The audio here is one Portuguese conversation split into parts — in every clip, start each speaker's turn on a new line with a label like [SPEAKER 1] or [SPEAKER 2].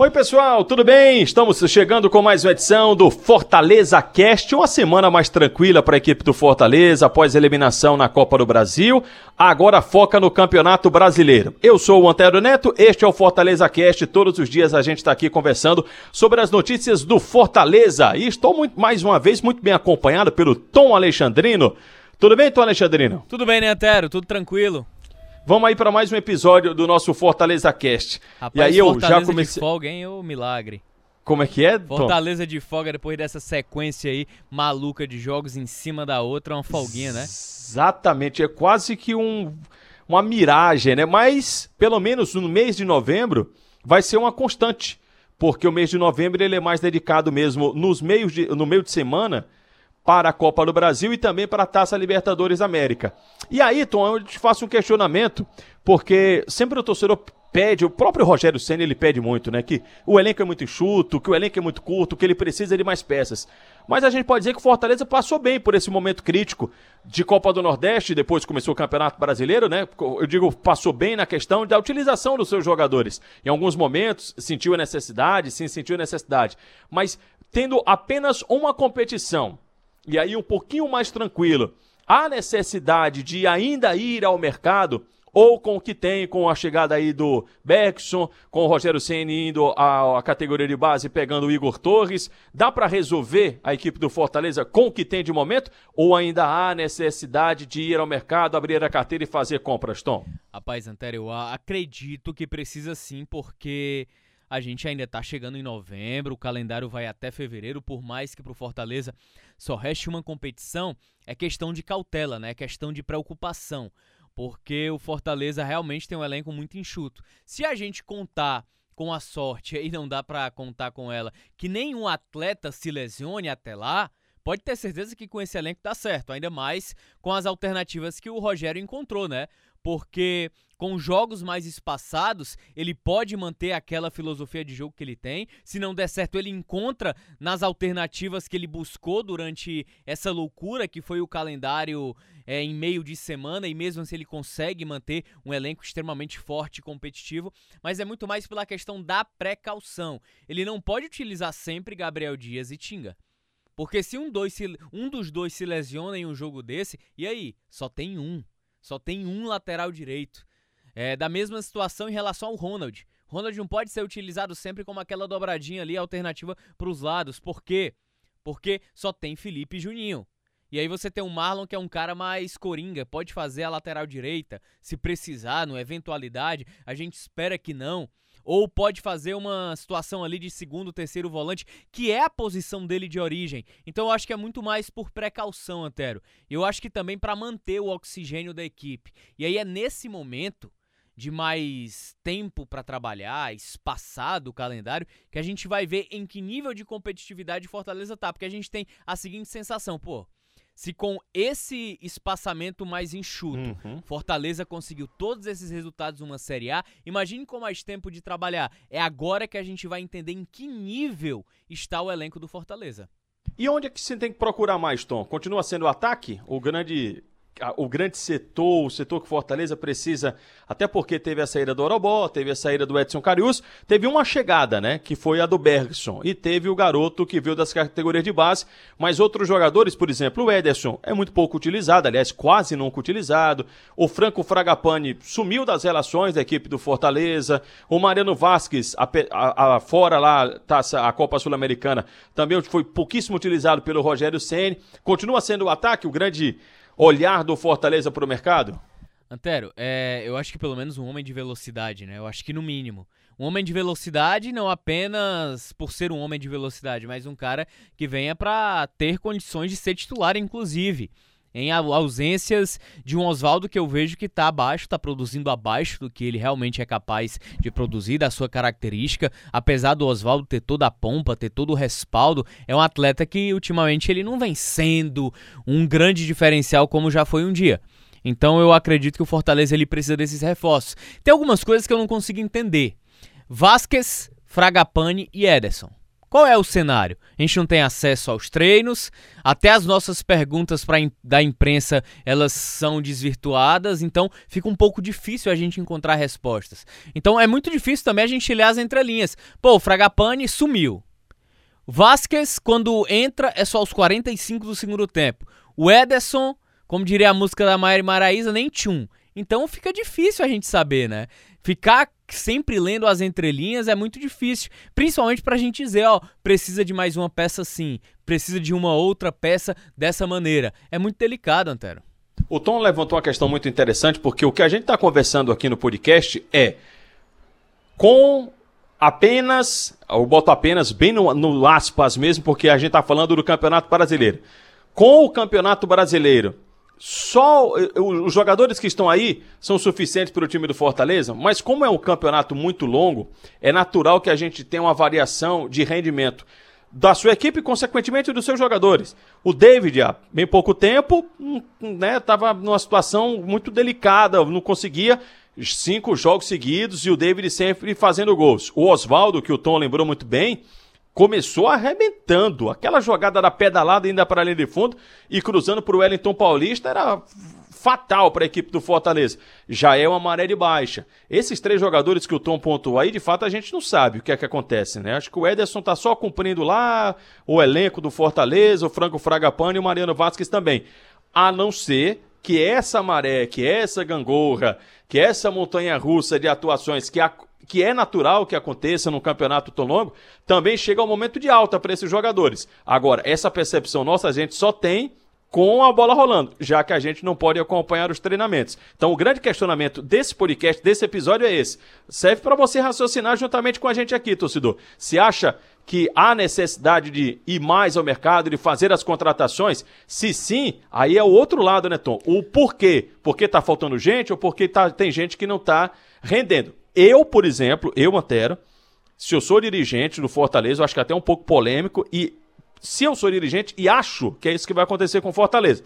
[SPEAKER 1] Oi, pessoal, tudo bem? Estamos chegando com mais uma edição do Fortaleza Cast, uma semana mais tranquila para a equipe do Fortaleza após eliminação na Copa do Brasil. Agora foca no Campeonato Brasileiro. Eu sou o Antero Neto, este é o Fortaleza Cast. Todos os dias a gente está aqui conversando sobre as notícias do Fortaleza e estou muito, mais uma vez muito bem acompanhado pelo Tom Alexandrino. Tudo bem, Tom Alexandrino?
[SPEAKER 2] Tudo bem, né, Antero? Tudo tranquilo.
[SPEAKER 1] Vamos aí para mais um episódio do nosso Fortaleza Cast.
[SPEAKER 2] Rapaz,
[SPEAKER 1] e aí eu
[SPEAKER 2] Fortaleza
[SPEAKER 1] já comecei.
[SPEAKER 2] de folga, hein? Ô milagre.
[SPEAKER 1] Como é que é? Tom?
[SPEAKER 2] Fortaleza de folga depois dessa sequência aí maluca de jogos em cima da outra, uma folguinha, né?
[SPEAKER 1] Exatamente, é quase que um, uma miragem, né? Mas pelo menos no mês de novembro vai ser uma constante, porque o mês de novembro ele é mais dedicado mesmo nos meios de, no meio de semana para a Copa do Brasil e também para a Taça Libertadores América. E aí, Tom, eu te faço um questionamento, porque sempre o torcedor pede, o próprio Rogério Senna ele pede muito, né, que o elenco é muito enxuto, que o elenco é muito curto, que ele precisa de mais peças. Mas a gente pode dizer que o Fortaleza passou bem por esse momento crítico de Copa do Nordeste, depois começou o Campeonato Brasileiro, né? Eu digo, passou bem na questão da utilização dos seus jogadores. Em alguns momentos sentiu a necessidade, sim, sentiu a necessidade. Mas tendo apenas uma competição, e aí um pouquinho mais tranquilo, há necessidade de ainda ir ao mercado ou com o que tem, com a chegada aí do Bergson, com o Rogério Ceni indo à, à, categoria de base pegando o Igor Torres, dá para resolver a equipe do Fortaleza com o que tem de momento ou ainda há necessidade de ir ao mercado, abrir a carteira e fazer compras, Tom?
[SPEAKER 2] Rapaz, Antero, eu acredito que precisa sim, porque a gente ainda está chegando em novembro, o calendário vai até fevereiro, por mais que para o Fortaleza só reste uma competição, é questão de cautela, né? É questão de preocupação, porque o Fortaleza realmente tem um elenco muito enxuto. Se a gente contar com a sorte, e não dá para contar com ela, que nenhum atleta se lesione até lá, pode ter certeza que com esse elenco dá certo, ainda mais com as alternativas que o Rogério encontrou, né? Porque com jogos mais espaçados, ele pode manter aquela filosofia de jogo que ele tem. Se não der certo, ele encontra nas alternativas que ele buscou durante essa loucura que foi o calendário é, em meio de semana, e mesmo assim ele consegue manter um elenco extremamente forte e competitivo. Mas é muito mais pela questão da precaução. Ele não pode utilizar sempre Gabriel Dias e Tinga. Porque se um, dois se, um dos dois se lesiona em um jogo desse, e aí? Só tem um. Só tem um lateral direito. É da mesma situação em relação ao Ronald. Ronald não pode ser utilizado sempre como aquela dobradinha ali, alternativa para os lados. Por quê? Porque só tem Felipe e Juninho. E aí você tem o Marlon, que é um cara mais coringa, pode fazer a lateral direita, se precisar, no eventualidade. A gente espera que não ou pode fazer uma situação ali de segundo, terceiro volante, que é a posição dele de origem. Então eu acho que é muito mais por precaução, Antero. Eu acho que também para manter o oxigênio da equipe. E aí é nesse momento de mais tempo para trabalhar, espaçado o calendário, que a gente vai ver em que nível de competitividade Fortaleza tá, porque a gente tem a seguinte sensação, pô, se com esse espaçamento mais enxuto, uhum. Fortaleza conseguiu todos esses resultados numa Série A, imagine com mais tempo de trabalhar. É agora que a gente vai entender em que nível está o elenco do Fortaleza.
[SPEAKER 1] E onde é que você tem que procurar mais, Tom? Continua sendo o ataque? O grande o grande setor, o setor que Fortaleza precisa, até porque teve a saída do Orobó, teve a saída do Edson Carius, teve uma chegada, né, que foi a do Bergson, e teve o garoto que veio das categorias de base, mas outros jogadores, por exemplo, o Ederson é muito pouco utilizado, aliás, quase nunca utilizado, o Franco Fragapane sumiu das relações da equipe do Fortaleza, o Mariano Vasquez, a, a, a fora lá, taça, a Copa Sul-Americana, também foi pouquíssimo utilizado pelo Rogério Ceni continua sendo o ataque, o grande olhar do Fortaleza para o mercado?
[SPEAKER 2] Antero, é, eu acho que pelo menos um homem de velocidade, né? Eu acho que no mínimo. Um homem de velocidade, não apenas por ser um homem de velocidade, mas um cara que venha para ter condições de ser titular, inclusive em ausências de um Oswaldo que eu vejo que está abaixo, está produzindo abaixo do que ele realmente é capaz de produzir, da sua característica. Apesar do Oswaldo ter toda a pompa, ter todo o respaldo, é um atleta que ultimamente ele não vem sendo um grande diferencial como já foi um dia. Então eu acredito que o Fortaleza ele precisa desses reforços. Tem algumas coisas que eu não consigo entender. Vasquez, Fragapane e Ederson. Qual é o cenário? A gente não tem acesso aos treinos, até as nossas perguntas pra, da imprensa elas são desvirtuadas, então fica um pouco difícil a gente encontrar respostas. Então é muito difícil também a gente ler as entrelinhas. Pô, o Fragapane sumiu. Vasquez, quando entra, é só aos 45 do segundo tempo. O Ederson, como diria a música da Maíra Maraíza, nem tchum. Então fica difícil a gente saber, né? Ficar sempre lendo as entrelinhas é muito difícil, principalmente pra gente dizer, ó, precisa de mais uma peça assim, precisa de uma outra peça dessa maneira. É muito delicado, Antero.
[SPEAKER 1] O Tom levantou uma questão muito interessante, porque o que a gente está conversando aqui no podcast é com apenas, eu boto apenas bem no, no aspas mesmo, porque a gente está falando do Campeonato Brasileiro. Com o Campeonato Brasileiro só os jogadores que estão aí são suficientes para o time do Fortaleza, mas como é um campeonato muito longo, é natural que a gente tenha uma variação de rendimento da sua equipe e, consequentemente, dos seus jogadores. O David, há bem pouco tempo, estava né, numa situação muito delicada, não conseguia cinco jogos seguidos e o David sempre fazendo gols. O Oswaldo, que o Tom lembrou muito bem, começou arrebentando. Aquela jogada da pedalada ainda para a linha de fundo e cruzando para o Wellington Paulista era fatal para a equipe do Fortaleza. Já é uma maré de baixa. Esses três jogadores que o Tom pontuou aí, de fato a gente não sabe o que é que acontece, né? Acho que o Ederson tá só cumprindo lá o elenco do Fortaleza, o Franco Fragapane e o Mariano Vasquez também. A não ser que essa maré, que essa gangorra, que essa montanha russa de atuações que a que é natural que aconteça no campeonato tão longo, também chega ao momento de alta para esses jogadores. Agora, essa percepção nossa a gente só tem com a bola rolando, já que a gente não pode acompanhar os treinamentos. Então, o grande questionamento desse podcast, desse episódio é esse. Serve para você raciocinar juntamente com a gente aqui, torcedor. Se acha que há necessidade de ir mais ao mercado, de fazer as contratações? Se sim, aí é o outro lado, né, Tom? O porquê? Porque tá faltando gente ou porque tá, tem gente que não tá rendendo? Eu, por exemplo, eu, Antero, se eu sou dirigente do Fortaleza, eu acho que é até um pouco polêmico, e se eu sou dirigente, e acho que é isso que vai acontecer com o Fortaleza,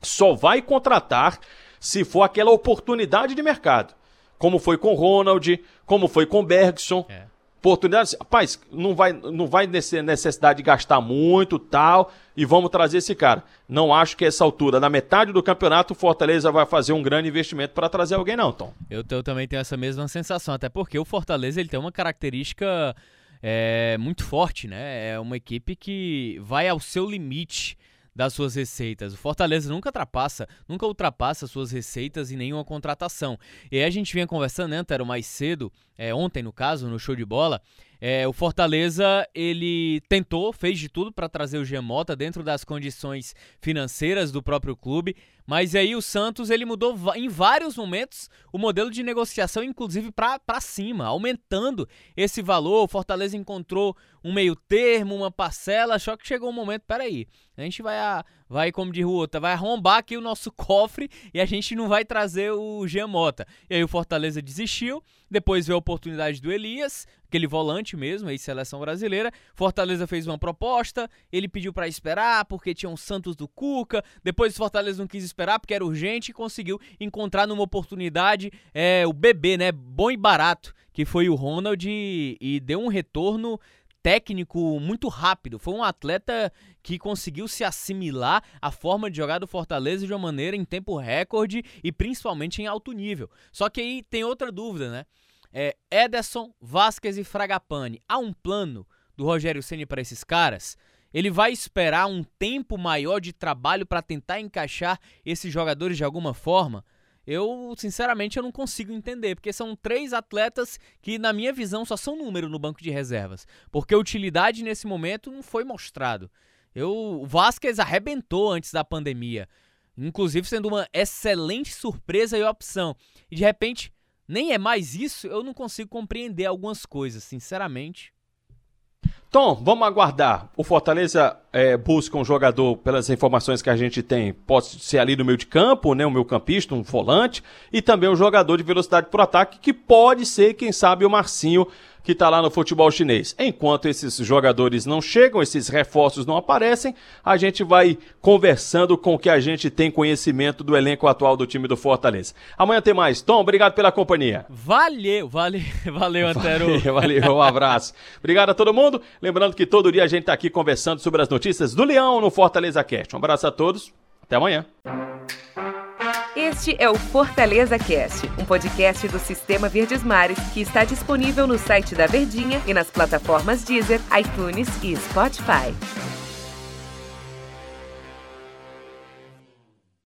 [SPEAKER 1] só vai contratar se for aquela oportunidade de mercado. Como foi com Ronald, como foi com Bergson. É oportunidade. Rapaz, não vai, não vai necessidade de gastar muito tal e vamos trazer esse cara. Não acho que essa altura, na metade do campeonato, o Fortaleza vai fazer um grande investimento para trazer alguém, não, Tom.
[SPEAKER 2] Eu, eu, também tenho essa mesma sensação, até porque o Fortaleza ele tem uma característica é, muito forte, né? É uma equipe que vai ao seu limite das suas receitas. O Fortaleza nunca ultrapassa, nunca ultrapassa suas receitas em nenhuma contratação. E aí a gente vinha conversando, né, Antero, mais cedo, é, ontem no caso, no show de bola, é, o Fortaleza ele tentou, fez de tudo para trazer o Gemota dentro das condições financeiras do próprio clube, mas aí o Santos ele mudou em vários momentos o modelo de negociação, inclusive para cima, aumentando esse valor. O Fortaleza encontrou um meio termo, uma parcela, só que chegou um momento, peraí, a gente vai, a, vai como de rua, vai arrombar aqui o nosso cofre e a gente não vai trazer o Gemota. E aí o Fortaleza desistiu, depois veio a oportunidade do Elias, aquele volante mesmo, aí seleção brasileira. Fortaleza fez uma proposta, ele pediu para esperar porque tinha um Santos do Cuca. Depois Fortaleza não quis esperar porque era urgente e conseguiu encontrar numa oportunidade é, o bebê, né, bom e barato, que foi o Ronald e, e deu um retorno técnico muito rápido. Foi um atleta que conseguiu se assimilar à forma de jogar do Fortaleza de uma maneira em tempo recorde e principalmente em alto nível. Só que aí tem outra dúvida, né? é, Ederson, Vasquez e Fragapane. Há um plano do Rogério Ceni para esses caras? Ele vai esperar um tempo maior de trabalho para tentar encaixar esses jogadores de alguma forma? Eu, sinceramente, eu não consigo entender, porque são três atletas que, na minha visão, só são número no banco de reservas, porque a utilidade nesse momento não foi mostrado. Eu, o Vasquez arrebentou antes da pandemia, inclusive sendo uma excelente surpresa e opção. E de repente, nem é mais isso, eu não consigo compreender algumas coisas, sinceramente.
[SPEAKER 1] Tom, vamos aguardar. O Fortaleza é, busca um jogador, pelas informações que a gente tem, pode ser ali no meio de campo, né, um meio campista, um volante, e também um jogador de velocidade por ataque, que pode ser, quem sabe, o Marcinho que está lá no futebol chinês. Enquanto esses jogadores não chegam, esses reforços não aparecem, a gente vai conversando com o que a gente tem conhecimento do elenco atual do time do Fortaleza. Amanhã tem mais. Tom, obrigado pela companhia.
[SPEAKER 2] Valeu, valeu, valeu, Antero.
[SPEAKER 1] Valeu, valeu, um abraço. obrigado a todo mundo. Lembrando que todo dia a gente está aqui conversando sobre as notícias do Leão no Fortaleza Cast. Um abraço a todos. Até amanhã.
[SPEAKER 3] Este é o Fortaleza Cast, um podcast do Sistema Verdes Mares que está disponível no site da Verdinha e nas plataformas Deezer, iTunes e Spotify.